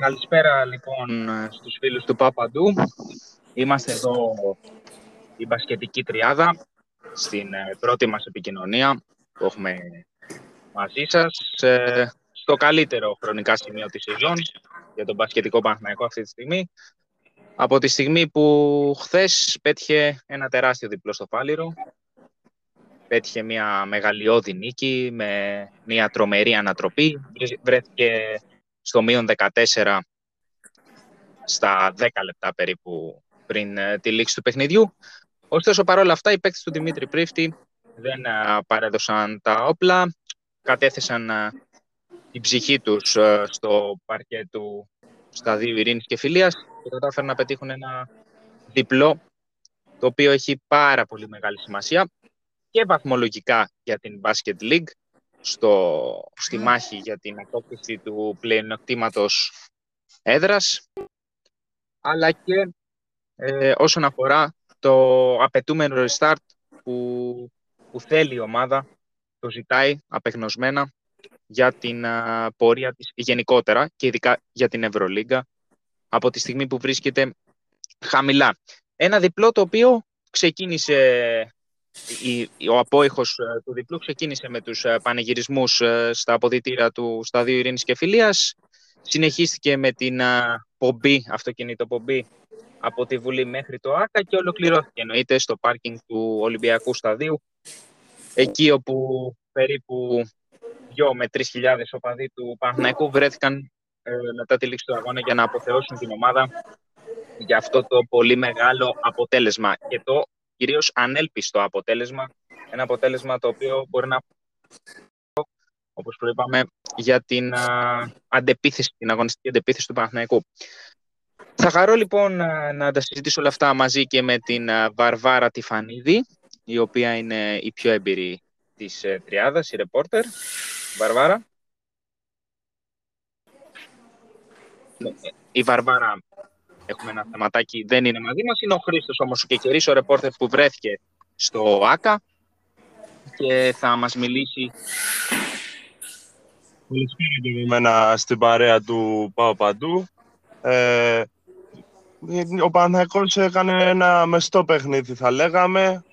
Καλησπέρα λοιπόν στους φίλους του Παπαντού. Είμαστε εδώ η μπασκετική τριάδα στην ε, πρώτη μας επικοινωνία που έχουμε μαζί σας στο καλύτερο χρονικά σημείο της σεζόν για τον μπασκετικό Παναθηναϊκό αυτή τη στιγμή. Από τη στιγμή που χθες πέτυχε ένα τεράστιο διπλό στο Φάληρο, πέτυχε μια μεγαλειώδη νίκη με μια τρομερή ανατροπή, βρέθηκε στο μείον 14 στα 10 λεπτά περίπου πριν ε, τη λήξη του παιχνιδιού. Ωστόσο, παρόλα αυτά, οι παίκτες του Δημήτρη Πρίφτη δεν ε, παρέδωσαν τα όπλα, κατέθεσαν ε, την ψυχή τους στο παρκέ του σταδίου Ειρήνης και Φιλίας και κατάφεραν να πετύχουν ένα διπλό το οποίο έχει πάρα πολύ μεγάλη σημασία και βαθμολογικά για την Basket League στο, στη μάχη για την απόκτηση του πλεονεκτήματος έδρας αλλά και ε, όσον αφορά το απαιτούμενο restart που, που θέλει η ομάδα, το ζητάει απεγνωσμένα για την πορεία της γενικότερα και ειδικά για την Ευρωλίγκα από τη στιγμή που βρίσκεται χαμηλά. Ένα διπλό το οποίο ξεκίνησε, ο απόϊχος ε, του διπλού ξεκίνησε με τους ε, πανηγυρισμούς στα αποδητήρα του Σταδίου Ειρήνης και Φιλίας, συνεχίστηκε με την πομπή, αυτοκινήτο πομπή από τη Βουλή μέχρι το ΆΚΑ και ολοκληρώθηκε εννοείται στο πάρκινγκ του Ολυμπιακού Σταδίου. Εκεί όπου περίπου 2 με 3.000 οπαδοί του Παναθηναϊκού βρέθηκαν ε, μετά τη λήξη του αγώνα για να αποθεώσουν την ομάδα για αυτό το πολύ μεγάλο αποτέλεσμα. Και το κυρίως ανέλπιστο αποτέλεσμα ένα αποτέλεσμα το οποίο μπορεί να όπως προείπαμε, για την αντεπίθεση, την αγωνιστική αντεπίθεση του Παναθηναϊκού. Θα χαρώ λοιπόν να τα συζητήσω όλα αυτά μαζί και με την Βαρβάρα Τιφανίδη, η οποία είναι η πιο έμπειρη της ε, τριάδας, η ρεπόρτερ. Βαρβάρα. Ναι, η Βαρβάρα, έχουμε ένα θεματάκι, δεν είναι μαζί μας, είναι ο Χρήστος όμως και κερίς, ο ρεπόρτερ που βρέθηκε στο ΆΚΑ και θα μας μιλήσει Καλησπέρα στην παρέα του Πάω Παντού. Ε, ο Παναθηναϊκός έκανε ένα μεστό παιχνίδι, θα λέγαμε.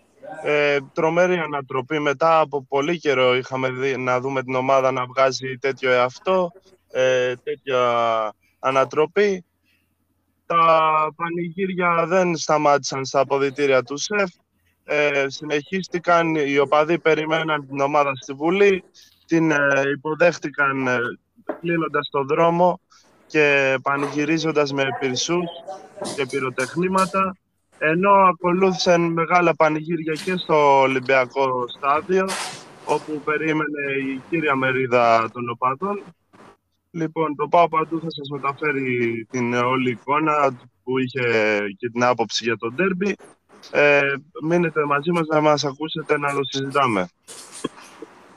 Ε, τρομερή ανατροπή. Μετά από πολύ καιρό είχαμε δει, να δούμε την ομάδα να βγάζει τέτοιο εαυτό, ε, τέτοια ανατροπή. Τα πανηγύρια δεν σταμάτησαν στα αποδητήρια του ΣΕΦ. Ε, συνεχίστηκαν, οι οπαδοί περιμέναν την ομάδα στη Βουλή την ε, υποδέχτηκαν ε, κλείνοντας το δρόμο και πανηγυρίζοντας με πυρσούς και πυροτεχνήματα ενώ ακολούθησαν μεγάλα πανηγύρια και στο Ολυμπιακό στάδιο όπου περίμενε η κύρια μερίδα των οπαδών. Λοιπόν, το Πάο Παντού θα σας μεταφέρει την όλη εικόνα που είχε και την άποψη για τον τέρμπι. Ε, μείνετε μαζί μας να μας ακούσετε να το συζητάμε.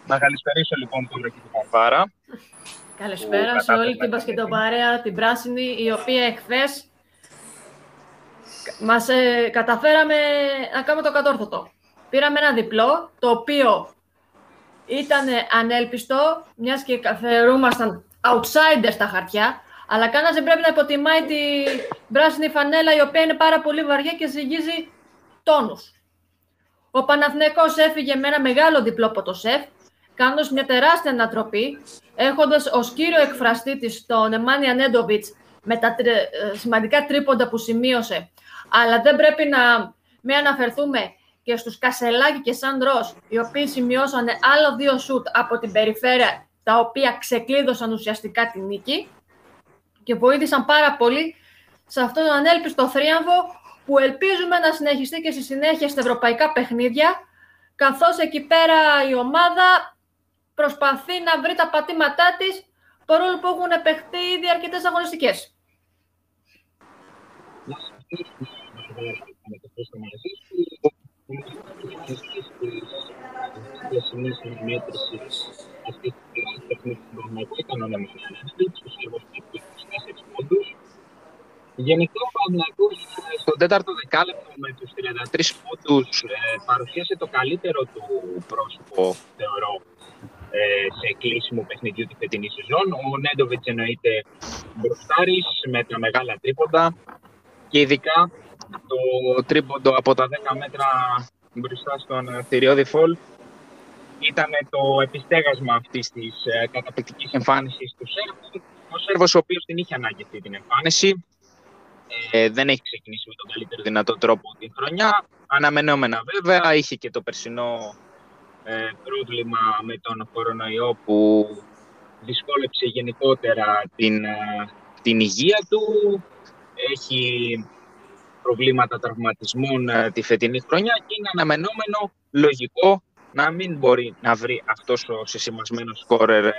Να καλησπερίσω λοιπόν τον Ρεκή του Παρβάρα. Καλησπέρα σε όλη την πασκετοπαρέα, την πράσινη, η οποία εχθές μας ε, καταφέραμε να κάνουμε το κατόρθωτο. Πήραμε ένα διπλό, το οποίο ήταν ανέλπιστο, μιας και καθερούμασταν outsiders στα χαρτιά, αλλά κανένας δεν πρέπει να υποτιμάει την πράσινη φανέλα, η οποία είναι πάρα πολύ βαριά και ζυγίζει τόνους. Ο Παναθηναίκος έφυγε με ένα μεγάλο διπλό από το ΣΕΦ, κάνοντας μια τεράστια ανατροπή, έχοντας ως κύριο εκφραστή της τον Εμάνια Νέντοβιτς με τα ε, σημαντικά τρίποντα που σημείωσε. Αλλά δεν πρέπει να μην αναφερθούμε και στους Κασελάκη και Σαν Ρος, οι οποίοι σημειώσαν άλλο δύο σουτ από την περιφέρεια, τα οποία ξεκλείδωσαν ουσιαστικά την νίκη και βοήθησαν πάρα πολύ σε αυτόν τον ανέλπιστο θρίαμβο που ελπίζουμε να συνεχιστεί και στη συνέχεια στα ευρωπαϊκά παιχνίδια, καθώς εκεί πέρα η ομάδα προσπαθεί να βρει τα πατήματά της, παρόλο που έχουν παιχτεί ήδη αρκετές αγωνιστικές. Γενικά ο Παναγιώτης στον τέταρτο δεκάλεπτο με τους 33 πόντους ε, παρουσίασε το καλύτερο του πρόσωπο, θεωρώ, ε, σε κλείσιμο παιχνιδιού τη φετινή σεζόν. Ο Νέντοβιτς εννοείται μπροστάρης με τα μεγάλα τρίποντα και ειδικά το τρίποντο από τα 10 μέτρα μπροστά στον Θηριώδη Φολ ήταν το επιστέγασμα αυτής της ε, καταπληκτικής εμφάνισης του Σέρβου. Ο Σέρβος ο οποίος την είχε ανάγκη αυτή την εμφάνιση. Ε, δεν έχει ξεκινήσει με τον καλύτερο δυνατό τρόπο την χρονιά. Αναμενόμενα βέβαια, είχε και το περσινό ε, πρόβλημα με τον κορονοϊό που δυσκόλεψε γενικότερα την, ε, την υγεία του. Έχει προβλήματα τραυματισμών ε, τη φετινή χρονιά και είναι αναμενόμενο λογικό να μην μπορεί να βρει αυτός ο συσημασμένος σκόρερ ε,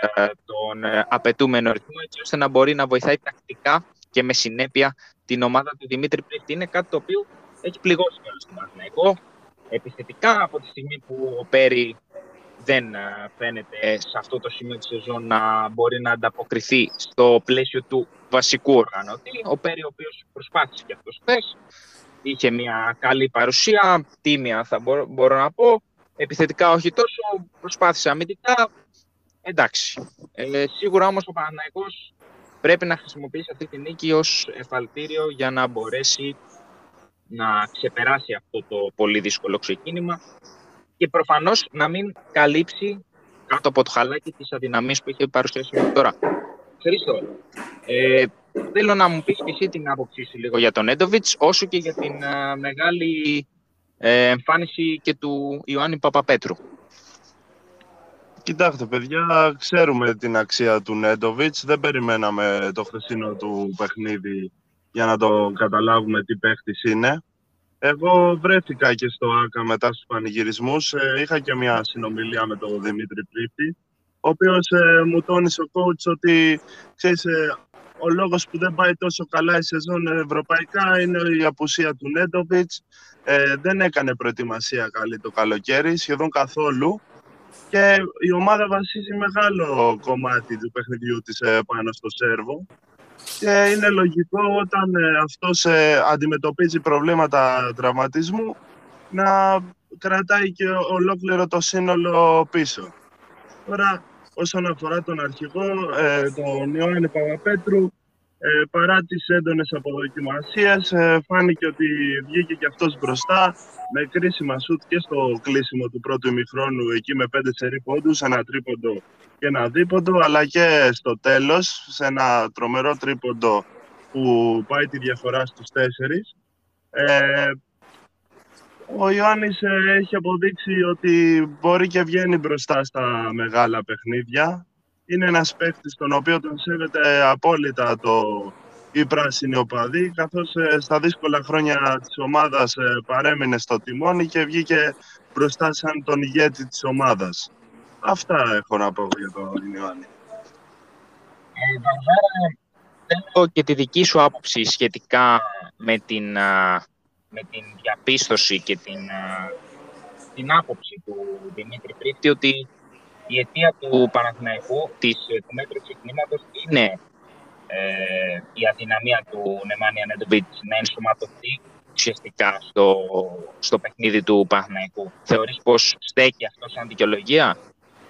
τον ε, απαιτούμενο ρυθμό έτσι ώστε να μπορεί να βοηθάει τακτικά και με συνέπεια την ομάδα του Δημήτρη Πρίστη. Είναι κάτι το οποίο έχει πληγώσει όλο στον Παναθηναϊκό. Επιθετικά από τη στιγμή που ο Πέρι δεν ε, φαίνεται σε αυτό το σημείο της σεζόν να μπορεί να ανταποκριθεί στο πλαίσιο του βασικού οργανωτή. Ο Πέρι ο οποίος προσπάθησε και αυτός χθες, είχε μια καλή παρουσία, τίμια θα μπορώ να πω, Επιθετικά όχι τόσο, προσπάθησε αμυντικά. Εντάξει. Ε, σίγουρα όμως ο Παναθηναϊκός πρέπει να χρησιμοποιήσει αυτή τη νίκη ως εφαλτήριο για να μπορέσει να ξεπεράσει αυτό το πολύ δύσκολο ξεκίνημα και προφανώς να μην καλύψει κάτω από το χαλάκι τις αδυναμίες που είχε παρουσιάσει μέχρι τώρα. Χρήστο, ε, θέλω να μου πεις και εσύ την άποψή σου λίγο για τον Έντοβιτς, όσο και για την ε, μεγάλη ε, εμφάνιση και του Ιωάννη Παπαπέτρου. Κοιτάξτε, παιδιά, ξέρουμε την αξία του Νέντοβιτς. Δεν περιμέναμε το χθεσινό του παιχνίδι για να το καταλάβουμε τι παίχτης είναι. Εγώ βρέθηκα και στο ΆΚΑ μετά στους πανηγυρισμούς. Ε, είχα και μια συνομιλία με τον Δημήτρη Πρίφτη, ο οποίος ε, μου τόνισε ο coach ότι, ξέρεις, ο λόγος που δεν πάει τόσο καλά η σεζόν ευρωπαϊκά είναι η απουσία του Νέντοβιτς. Ε, δεν έκανε προετοιμασία καλή το καλοκαίρι, σχεδόν καθόλου. Και η ομάδα βασίζει μεγάλο κομμάτι του παιχνιδιού της ε, πάνω στο σέρβο. Και είναι λογικό όταν ε, αυτός ε, αντιμετωπίζει προβλήματα τραυματισμού να κρατάει και ολόκληρο το σύνολο πίσω. Τώρα, όσον αφορά τον αρχηγό, τον Ιωάννη Παπαπέτρου, ε, παρά τις έντονες αποδοκιμασίες, ε, φάνηκε ότι βγήκε και αυτός μπροστά με κρίσιμα σούτ και στο κλείσιμο του πρώτου ημιχρόνου εκεί με πέντε σερί πόντους, ένα τρίποντο και ένα δίποντο, αλλά και στο τέλος, σε ένα τρομερό τρίποντο που πάει τη διαφορά στους τέσσερις. Ε, ο Ιωάννης ε, έχει αποδείξει ότι μπορεί και βγαίνει μπροστά στα μεγάλα παιχνίδια είναι ένας παίχτης τον οποίο τον σέβεται απόλυτα το η πράσινη οπαδή, καθώς ε, στα δύσκολα χρόνια της ομάδας ε, παρέμεινε στο τιμόνι και βγήκε μπροστά σαν τον ηγέτη της ομάδας. Αυτά έχω να πω για τον Ιωάννη. Ε, θέλω και τη δική σου άποψη σχετικά με την, με την διαπίστωση και την, την άποψη του Δημήτρη Πρίφτη ότι η αιτία του Παναθηναϊκού, της, ε, του μέτρου ξεκινήματος, είναι ε, η αδυναμία του Νεμάνια Νέντοβιτς να ενσωματωθεί ουσιαστικά στο, στο παιχνίδι του Παναθηναϊκού. Θεωρείς πως στέκει αυτό σαν δικαιολογία;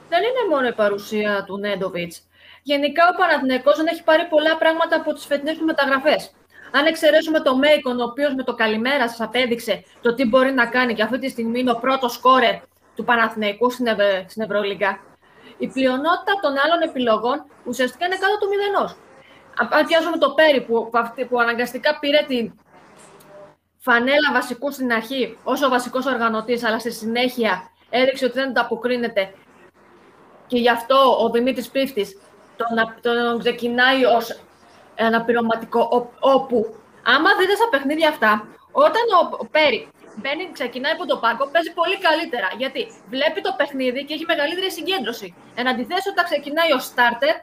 Δεν είναι μόνο η παρουσία του Νέντοβιτς. Γενικά ο Παναθηναϊκός δεν έχει πάρει πολλά πράγματα από τις φετινές του μεταγραφές. Αν εξαιρέσουμε το Μέικον, ο οποίος με το καλημέρα σας απέδειξε το τι μπορεί να κάνει και αυτή τη στιγμή είναι ο πρώτος σκόρερ του Παναθηναϊκού στην, Ευ... στην Ευρωλίγκα, η πλειονότητα των άλλων επιλογών ουσιαστικά είναι κάτω του μηδενός. Αν πιάσουμε το Πέρι που, που αναγκαστικά πήρε τη φανέλα βασικού στην αρχή όσο βασικός οργανωτής, αλλά στη συνέχεια έδειξε ότι δεν το αποκρίνεται και γι' αυτό ο Δημήτρης Πίφτης τον, τον ξεκινάει ως αναπληρωματικό, όπου άμα δείτε στα παιχνίδια αυτά, όταν ο, ο Πέρι μπαίνει, ξεκινάει από το πάγκο, παίζει πολύ καλύτερα. Γιατί βλέπει το παιχνίδι και έχει μεγαλύτερη συγκέντρωση. Εν αντιθέσει, όταν ξεκινάει ο starter,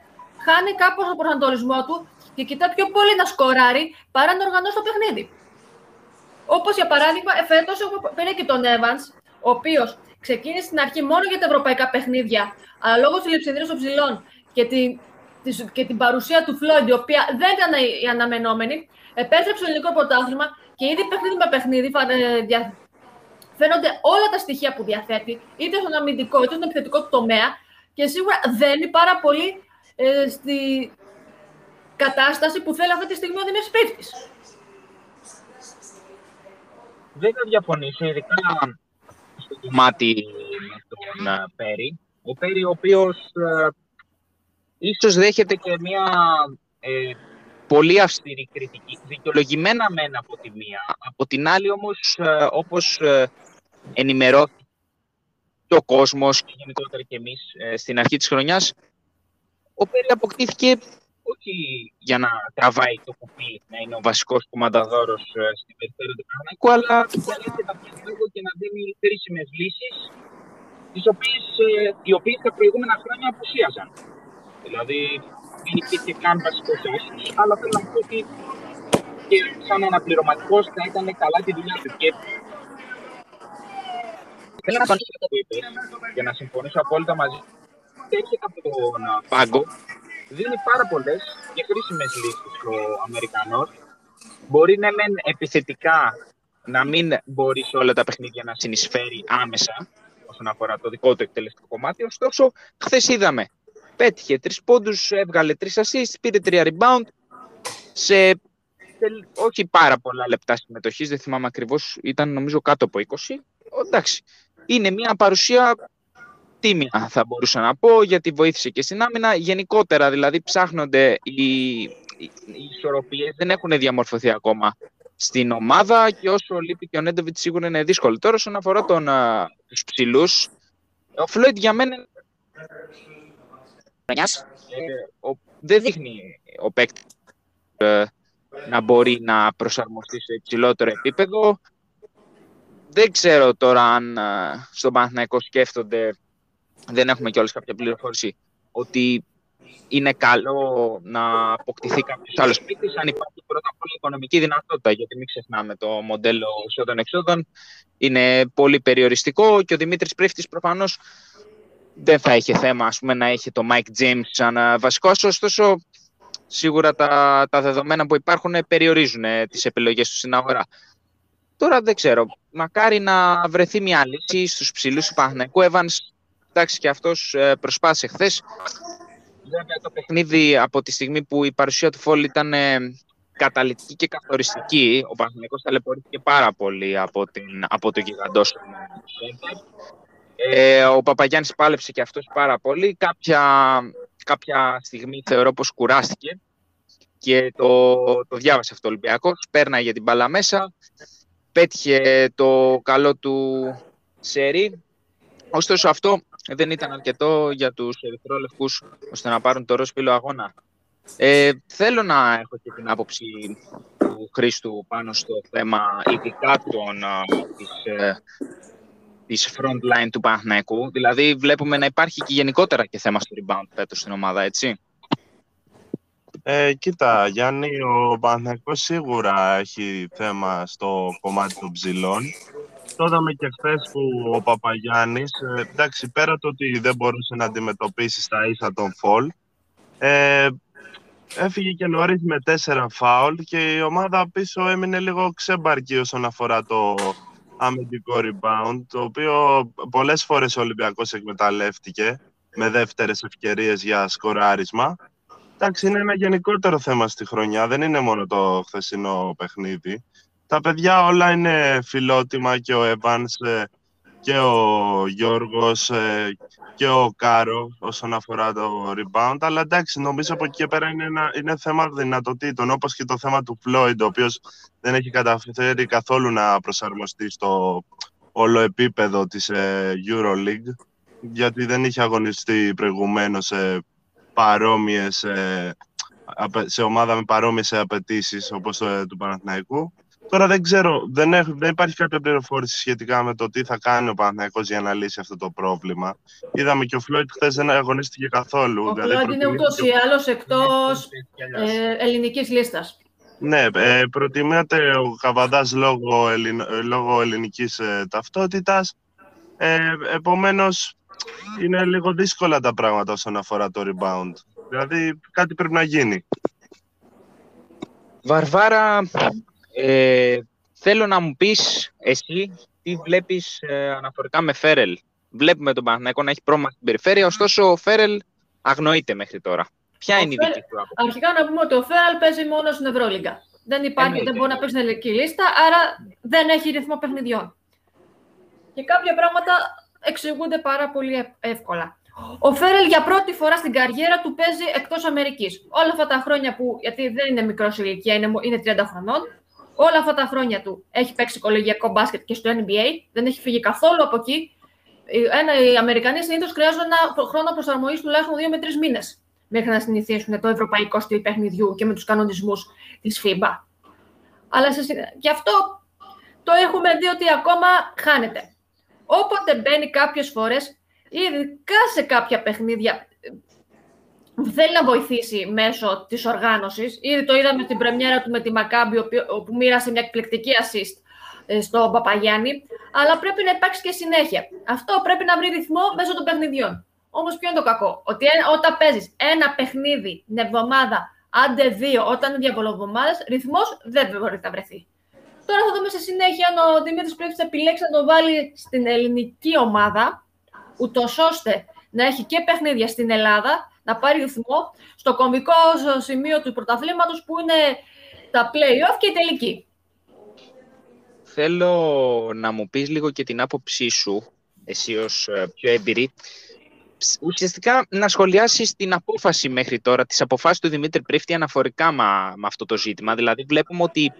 χάνει κάπως τον προσανατολισμός του και κοιτά πιο πολύ να σκοράρει παρά να οργανώσει το παιχνίδι. Όπως για παράδειγμα, εφέτος πήρε και τον Evans, ο οποίος ξεκίνησε στην αρχή μόνο για τα ευρωπαϊκά παιχνίδια, αλλά λόγω της λειψιδρίας των ψηλών και την, και την παρουσία του Φλόιντ, η οποία δεν ήταν η αναμενόμενη, επέστρεψε στο ελληνικό πρωτάθλημα και ήδη παιχνίδι με παιχνίδι ε, φαίνονται όλα τα στοιχεία που διαθέτει, είτε στον αμυντικό είτε στον επιθετικό του τομέα, και σίγουρα δεν είναι πάρα πολύ ε, στη κατάσταση που θέλει αυτή τη στιγμή ο Δημήτρης Πρίφτης. Δεν θα διαφωνήσω, ειδικά στο κομμάτι με τον ε, Πέρι. Ο Πέρι, ο οποίος ε, ίσως δέχεται και μια ε, πολύ αυστηρή κριτική, δικαιολογημένα μένα από τη μία. Από την άλλη όμως, ε, όπως ε, ενημερώθηκε ο κόσμος και γενικότερα και εμείς ε, στην αρχή της χρονιάς, ο Πέρι αποκτήθηκε όχι για να τραβάει το κουπί, να είναι ο βασικός κομμανταδόρος ε, στην περιφέρεια του Παναγικού, αλλά θέλει να λίγο και να δίνει χρήσιμε λύσεις, τις οποίες, ε, οι οποίες τα προηγούμενα χρόνια απουσίαζαν. Δηλαδή, δεν υπήρχε καν βασικό άσχη, αλλά θέλω να πω ότι και σαν αναπληρωματικό θα ήταν καλά τη δουλειά του. Και θέλω να τονίσω αυτό που είπες για να συμφωνήσω απόλυτα μαζί. Έρχεται από τον πάγκο, δίνει πάρα πολλές και χρήσιμες λύσεις ο Αμερικανός. Μπορεί να είναι επιθετικά να μην μπορεί σε όλα τα παιχνίδια να συνεισφέρει άμεσα όσον αφορά το δικό του εκτελεστικό κομμάτι. Ωστόσο, χθες είδαμε πέτυχε τρεις πόντους, έβγαλε τρεις assists, πήρε τρία rebound σε όχι πάρα πολλά λεπτά συμμετοχής, δεν θυμάμαι ακριβώς, ήταν νομίζω κάτω από 20. Εντάξει, είναι μια παρουσία τίμια θα μπορούσα να πω, γιατί βοήθησε και στην άμυνα. Γενικότερα δηλαδή ψάχνονται οι, οι, οι ισορροπίες, δεν έχουν διαμορφωθεί ακόμα στην ομάδα και όσο λείπει και ο Νέντεβιτ σίγουρα είναι δύσκολο. Τώρα όσον αφορά τον, τους ψηλούς, ο Φλόιτ για μένα ε, δεν δείχνει ο παίκτης ε, να μπορεί να προσαρμοστεί σε υψηλότερο επίπεδο. Δεν ξέρω τώρα αν ε, στον Παναθηναϊκό σκέφτονται, δεν έχουμε κιόλας κάποια πληροφόρηση, ότι είναι καλό να αποκτηθεί κάποιος άλλος σπίτι, αν υπάρχει πρώτα απ' όλα οικονομική δυνατότητα. Γιατί μην ξεχνάμε το μοντέλο εισόδων-εξόδων είναι πολύ περιοριστικό και ο Δημήτρης Πρίφτη προφανώς δεν θα είχε θέμα ας πούμε, να έχει το Mike James σαν βασικό, ωστόσο σίγουρα τα, τα δεδομένα που υπάρχουν περιορίζουν ε, τις επιλογές τους στην αγορά. Τώρα δεν ξέρω, μακάρι να βρεθεί μια λύση στους ψηλούς του Παναθηναϊκού. Evans, εντάξει και αυτός ε, προσπάθησε χθες. Βέβαια το παιχνίδι από τη στιγμή που η παρουσία του Φόλ ήταν ε, καταλητική και καθοριστική, ο Παναθηναϊκός ταλαιπωρήθηκε πάρα πολύ από, την, από το γιγαντός ε, ο Παπαγιάννης πάλεψε και αυτός πάρα πολύ. Κάποια, κάποια στιγμή θεωρώ πως κουράστηκε και το, το διάβασε αυτό ο Ολυμπιακός. Πέρναγε την μπάλα μέσα, πέτυχε το καλό του σερί. Ωστόσο αυτό δεν ήταν αρκετό για τους ερυθρόλευκους ώστε να πάρουν το ρόσπιλο αγώνα. Ε, θέλω να έχω και την άποψη του Χρήστου πάνω στο θέμα ειδικά των, της ε, της front line του Παναθηναϊκού. Δηλαδή βλέπουμε να υπάρχει και γενικότερα και θέμα στο rebound φέτος στην ομάδα, έτσι. Ε, κοίτα, Γιάννη, ο Παναθηναϊκός σίγουρα έχει θέμα στο κομμάτι των ψηλών. Το είδαμε και χθες που ο Παπαγιάννης, ε, εντάξει, πέρα το ότι δεν μπορούσε να αντιμετωπίσει στα ίσα τον φολ, ε, έφυγε και νωρίς με τέσσερα φάουλ και η ομάδα πίσω έμεινε λίγο ξέμπαρκη όσον αφορά το, αμυντικό rebound, το οποίο πολλές φορές ο Ολυμπιακός εκμεταλλεύτηκε με δεύτερες ευκαιρίες για σκοράρισμα. Εντάξει, είναι ένα γενικότερο θέμα στη χρονιά, δεν είναι μόνο το χθεσινό παιχνίδι. Τα παιδιά όλα είναι φιλότιμα και ο Evans ε, και ο Γιώργος ε, και ο Κάρο όσον αφορά το rebound. Αλλά εντάξει, νομίζω από εκεί και πέρα είναι, ένα, είναι θέμα δυνατοτήτων, όπως και το θέμα του Floyd, ο οποίος δεν έχει καταφέρει καθόλου να προσαρμοστεί στο όλο επίπεδο της ε, EuroLeague, γιατί δεν είχε αγωνιστεί προηγουμένως σε παρόμοιες, ε, σε ομάδα με παρόμοιες απαιτήσεις όπως το, του Παναθηναϊκού. Τώρα δεν ξέρω, δεν, έχ, δεν υπάρχει κάποια πληροφόρηση σχετικά με το τι θα κάνει ο Παναθηναϊκός για να λύσει αυτό το πρόβλημα. Είδαμε και ο Φλόιτ χθες δεν αγωνίστηκε καθόλου. Ο δηλαδή, Φλόιτ είναι ούτως ή άλλως εκτός ε, ελληνικής λίστας. Ναι, ε, προτιμάται ο Καβαντάς λόγω, ελλην, λόγω ελληνικής ε, ταυτότητας. Ε, επομένως, είναι λίγο δύσκολα τα πράγματα όσον αφορά το rebound. Δηλαδή, κάτι πρέπει να γίνει. Βαρβάρα, ε, θέλω να μου πεις εσύ τι βλέπεις ε, αναφορικά με Φέρελ. Βλέπουμε τον Παναθηναϊκό να έχει πρόβλημα στην περιφέρεια, ωστόσο ο Φέρελ αγνοείται μέχρι τώρα. Ποια Ο είναι η Φέρελ- δική του άποψη; Αρχικά να πούμε ότι ο Φέραλ παίζει μόνο στην Ευρωλίγκα. Δεν υπάρχει, Εννοείται. δεν μπορεί να παίξει στην ελληνική λίστα, άρα δεν έχει ρυθμό παιχνιδιών. Και κάποια πράγματα εξηγούνται πάρα πολύ ευ- εύκολα. Ο Φέρελ για πρώτη φορά στην καριέρα του παίζει εκτός Αμερικής. Όλα αυτά τα χρόνια που. Γιατί δεν είναι μικρός ηλικία, είναι, μο- είναι 30 χρονών. Όλα αυτά τα χρόνια του έχει παίξει κολεγιακό μπάσκετ και στο NBA. Δεν έχει φύγει καθόλου από εκεί. Οι- Ένα, οι Αμερικανοί συνήθως χρειάζονται ένα χρόνο προσαρμογής τουλάχιστον 2 με 3 μήνες μέχρι να συνηθίσουν το ευρωπαϊκό στυλ παιχνιδιού και με τους κανονισμούς της FIBA. Αλλά σε, συ- γι' αυτό το έχουμε δει ότι ακόμα χάνεται. Όποτε μπαίνει κάποιες φορές, ειδικά σε κάποια παιχνίδια, ε, θέλει να βοηθήσει μέσω της οργάνωσης. Ήδη το είδαμε στην πρεμιέρα του με τη Μακάμπη, ο οποιο- όπου μοίρασε μια εκπληκτική assist ε, στο Παπαγιάννη, αλλά πρέπει να υπάρξει και συνέχεια. Αυτό πρέπει να βρει ρυθμό μέσω των παιχνιδιών. Όμως ποιο είναι το κακό, ότι ε- όταν παίζεις ένα παιχνίδι την εβδομάδα, άντε δύο, όταν είναι διαβολοβδομάδες, ρυθμός δεν μπορεί να βρεθεί. Τώρα θα δούμε στη συνέχεια αν ο Δημήτρης πρέπει να επιλέξει να τον βάλει στην ελληνική ομάδα, ούτως ώστε να έχει και παιχνίδια στην Ελλάδα, να πάρει ρυθμό στο κομβικό σημείο του πρωταθλήματος που είναι τα play-off και η τελική. Θέλω να μου πεις λίγο και την άποψή σου, εσύ ως ε, πιο έμπειρη, Ψ- ουσιαστικά να σχολιάσεις την απόφαση μέχρι τώρα, τις αποφάσεις του Δημήτρη Πρίφτη αναφορικά με, με αυτό το ζήτημα. Δηλαδή βλέπουμε ότι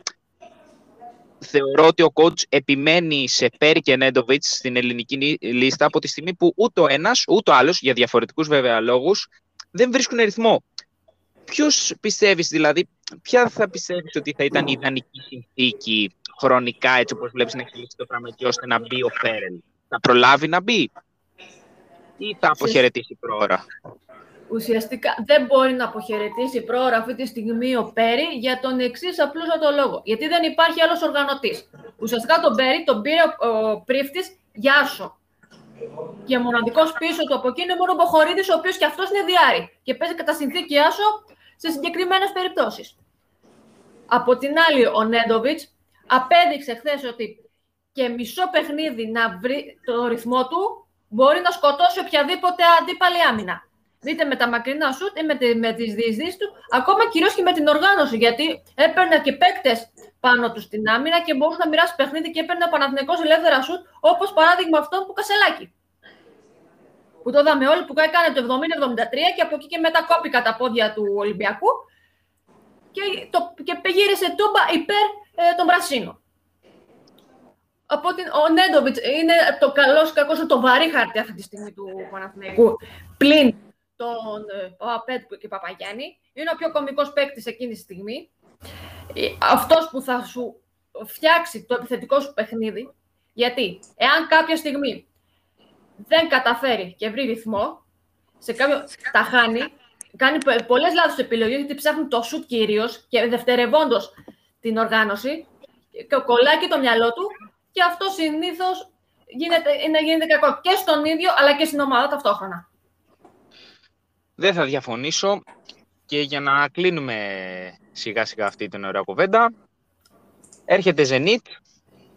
θεωρώ ότι ο coach επιμένει σε Πέρι και Νέντοβιτς στην ελληνική λι- λίστα από τη στιγμή που ούτε ο ένας ούτε ο άλλος, για διαφορετικούς βέβαια λόγους, δεν βρίσκουν ρυθμό. Ποιος πιστεύεις δηλαδή, ποια θα πιστεύεις ότι θα ήταν η ιδανική συνθήκη χρονικά έτσι όπως βλέπεις να εξελίσσει το πράγμα και ώστε να μπει ο Φέρελ; Θα προλάβει να μπει; Ή θα αποχαιρετήσει πρόωρα; Ουσιαστικά δεν μπορεί να αποχαιρετήσει πρόωρα αυτή τη στιγμή ο Πέρι για τον εξής απλούστατο λόγο. Γιατί δεν υπάρχει άλλος οργανωτής. Ουσιαστικά τον Πέρι τον πήρε ο, ο πρίφτης Γιάσο. Και μοναδικός πίσω του από εκεί είναι μόνο ο Μποχορίδης, ο οποίος και αυτός είναι διάρρη. Και παίζει κατά συνθήκη Άσο σε συγκεκριμένες περιπτώσεις. Από την άλλη, ο Νέντοβιτς απέδειξε χθες ότι και μισό παιχνίδι να βρει το ρυθμό του μπορεί να σκοτώσει οποιαδήποτε αντίπαλη άμυνα. Δείτε με τα μακρινά σουτ ή με, τη, με τις διεισδύσεις του, ακόμα κυρίως και με την οργάνωση, γιατί έπαιρνε και παίκτες πάνω τους στην άμυνα και μπορούσε να μοιράσει παιχνίδι και έπαιρνε ο Παναθηναϊκός ελεύθερα σουτ, όπως παράδειγμα αυτό που Κασελάκη. Που το είδαμε όλοι, που έκανε το 70-73 και από εκεί και μετά κόπηκα τα πόδια του Ολυμπιακού και, το, και γύρισε τούμπα υπέρ ε, των Πρασίνων. Από την, ο Νέντοβιτς είναι το καλός κακός, το βαρύ χαρτί αυτή τη στιγμή του Παναθηναϊκού. Πλην τον ε, Παπαπέτ και Παπαγιάννη. Είναι ο πιο κομβικό παίκτης εκείνη τη στιγμή. Αυτός που θα σου φτιάξει το επιθετικό σου παιχνίδι. Γιατί, εάν κάποια στιγμή δεν καταφέρει και βρει ρυθμό, σε κάποιο τα χάνει, κάνει πολλές λάθος επιλογές, γιατί ψάχνει το σουτ κυρίως και δευτερευόντως την οργάνωση, και κολλάει και το μυαλό του και αυτό συνήθως γίνεται, είναι, γίνεται κακό και στον ίδιο αλλά και στην ομάδα ταυτόχρονα. Δεν θα διαφωνήσω και για να κλείνουμε σιγά σιγά αυτή την ωραία κουβέντα έρχεται Zenit,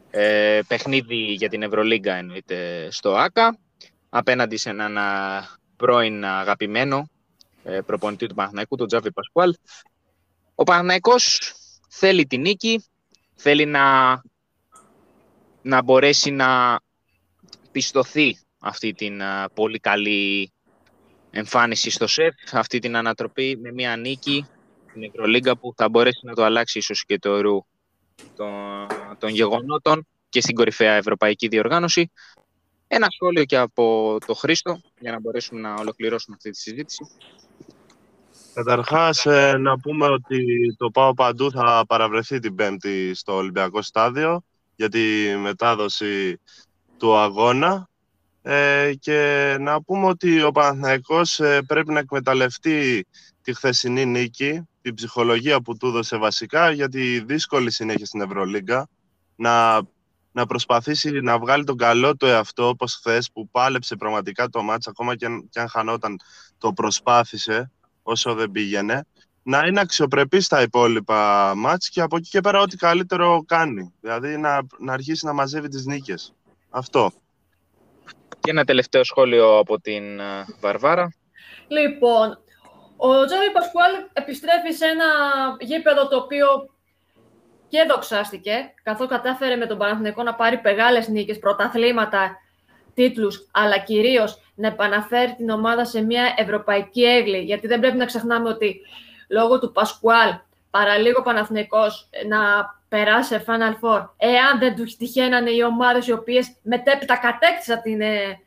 ε, παιχνίδι για την Ευρωλίγκα εννοείται στο ΆΚΑ απέναντι σε έναν α, πρώην αγαπημένο ε, προπονητή του Παναθηναϊκού, τον Τζάβι Πασκουάλ. Ο Παναθηναϊκός θέλει την νίκη, θέλει να, να μπορέσει να πιστωθεί αυτή την α, πολύ καλή εμφάνιση στο ΣΕΦ, αυτή την ανατροπή με μια νίκη στην Ευρωλίγκα που θα μπορέσει να το αλλάξει ίσως και το ρου των, των γεγονότων και στην κορυφαία ευρωπαϊκή διοργάνωση. Ένα σχόλιο και από το Χρήστο για να μπορέσουμε να ολοκληρώσουμε αυτή τη συζήτηση. Καταρχάς, ε, να πούμε ότι το ΠΑΟ Παντού θα παραβρεθεί την Πέμπτη στο Ολυμπιακό Στάδιο για τη μετάδοση του αγώνα ε, και να πούμε ότι ο Παναθηναϊκός ε, πρέπει να εκμεταλλευτεί τη χθεσινή νίκη, την ψυχολογία που του έδωσε βασικά για τη δύσκολη συνέχεια στην Ευρωλίγκα, να, να προσπαθήσει να βγάλει τον καλό του εαυτό όπως χθες που πάλεψε πραγματικά το μάτς ακόμα και αν, και αν χανόταν το προσπάθησε όσο δεν πήγαινε, να είναι αξιοπρεπή στα υπόλοιπα μάτς και από εκεί και πέρα ό,τι καλύτερο κάνει. Δηλαδή να, να αρχίσει να μαζεύει τις νίκες. Αυτό. Και ένα τελευταίο σχόλιο από την ε, Βαρβάρα. Λοιπόν, ο Τζάβι Πασκουάλ επιστρέφει σε ένα γήπεδο το οποίο και δοξάστηκε, καθώς κατάφερε με τον Παναθηναϊκό να πάρει μεγάλες νίκες, πρωταθλήματα, τίτλους, αλλά κυρίως να επαναφέρει την ομάδα σε μια ευρωπαϊκή έγκλη, γιατί δεν πρέπει να ξεχνάμε ότι λόγω του Πασκουάλ παραλίγο Παναθηναϊκός να περάσει σε Final Four, εάν δεν του τυχαίνανε οι ομάδες οι οποίες μετέπειτα κατέκτησαν την, ε,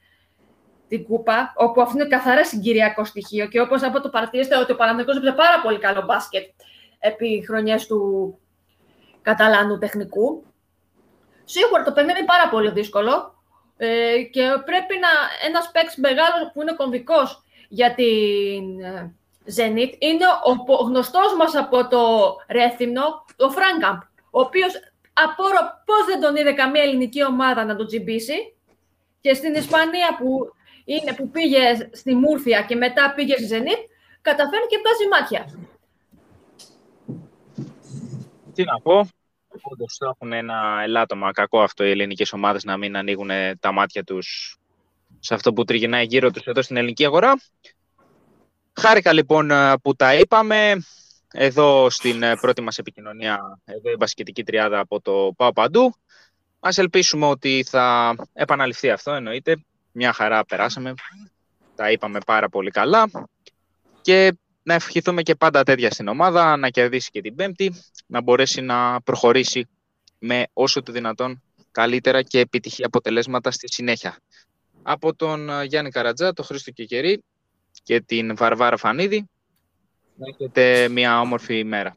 την κούπα, όπου αυτό είναι καθαρά συγκυριακό στοιχείο και όπως από το παρατηρήσετε ότι ο Παναθηναϊκός έπαιζε πάρα πολύ καλό μπάσκετ επί χρονιές του Καταλάνου τεχνικού. Σίγουρα το παιχνίδι είναι πάρα πολύ δύσκολο ε, και πρέπει να ένας παίξ μεγάλος που είναι κομβικός για την ε, Zenit είναι ο, ο γνωστός μας από το Ρέθυμνο, ο Φράγκαμπ, ο οποίος απόρρο πώς δεν τον είδε καμία ελληνική ομάδα να τον τσιμπήσει και στην Ισπανία που, είναι, που πήγε στη Μούρθια και μετά πήγε στη Zenit, καταφέρνει και βγάζει μάτια. Τι να πω, Όντως έχουν ένα ελάττωμα κακό αυτό οι ελληνικές ομάδες να μην ανοίγουν τα μάτια τους σε αυτό που τριγυρνάει γύρω τους εδώ στην ελληνική αγορά. Χάρηκα λοιπόν που τα είπαμε. Εδώ στην πρώτη μας επικοινωνία, εδώ η μπασκετική τριάδα από το Πάω Παντού. Ας ελπίσουμε ότι θα επαναληφθεί αυτό, εννοείται. Μια χαρά περάσαμε. Τα είπαμε πάρα πολύ καλά. Και να ευχηθούμε και πάντα τέτοια στην ομάδα, να κερδίσει και την Πέμπτη, να μπορέσει να προχωρήσει με όσο το δυνατόν καλύτερα και επιτυχή αποτελέσματα στη συνέχεια. Από τον ε, Γιάννη Καρατζά, τον Χρήστο Κικερή και την Βαρβάρα Φανίδη, να έχετε μια όμορφη ημέρα.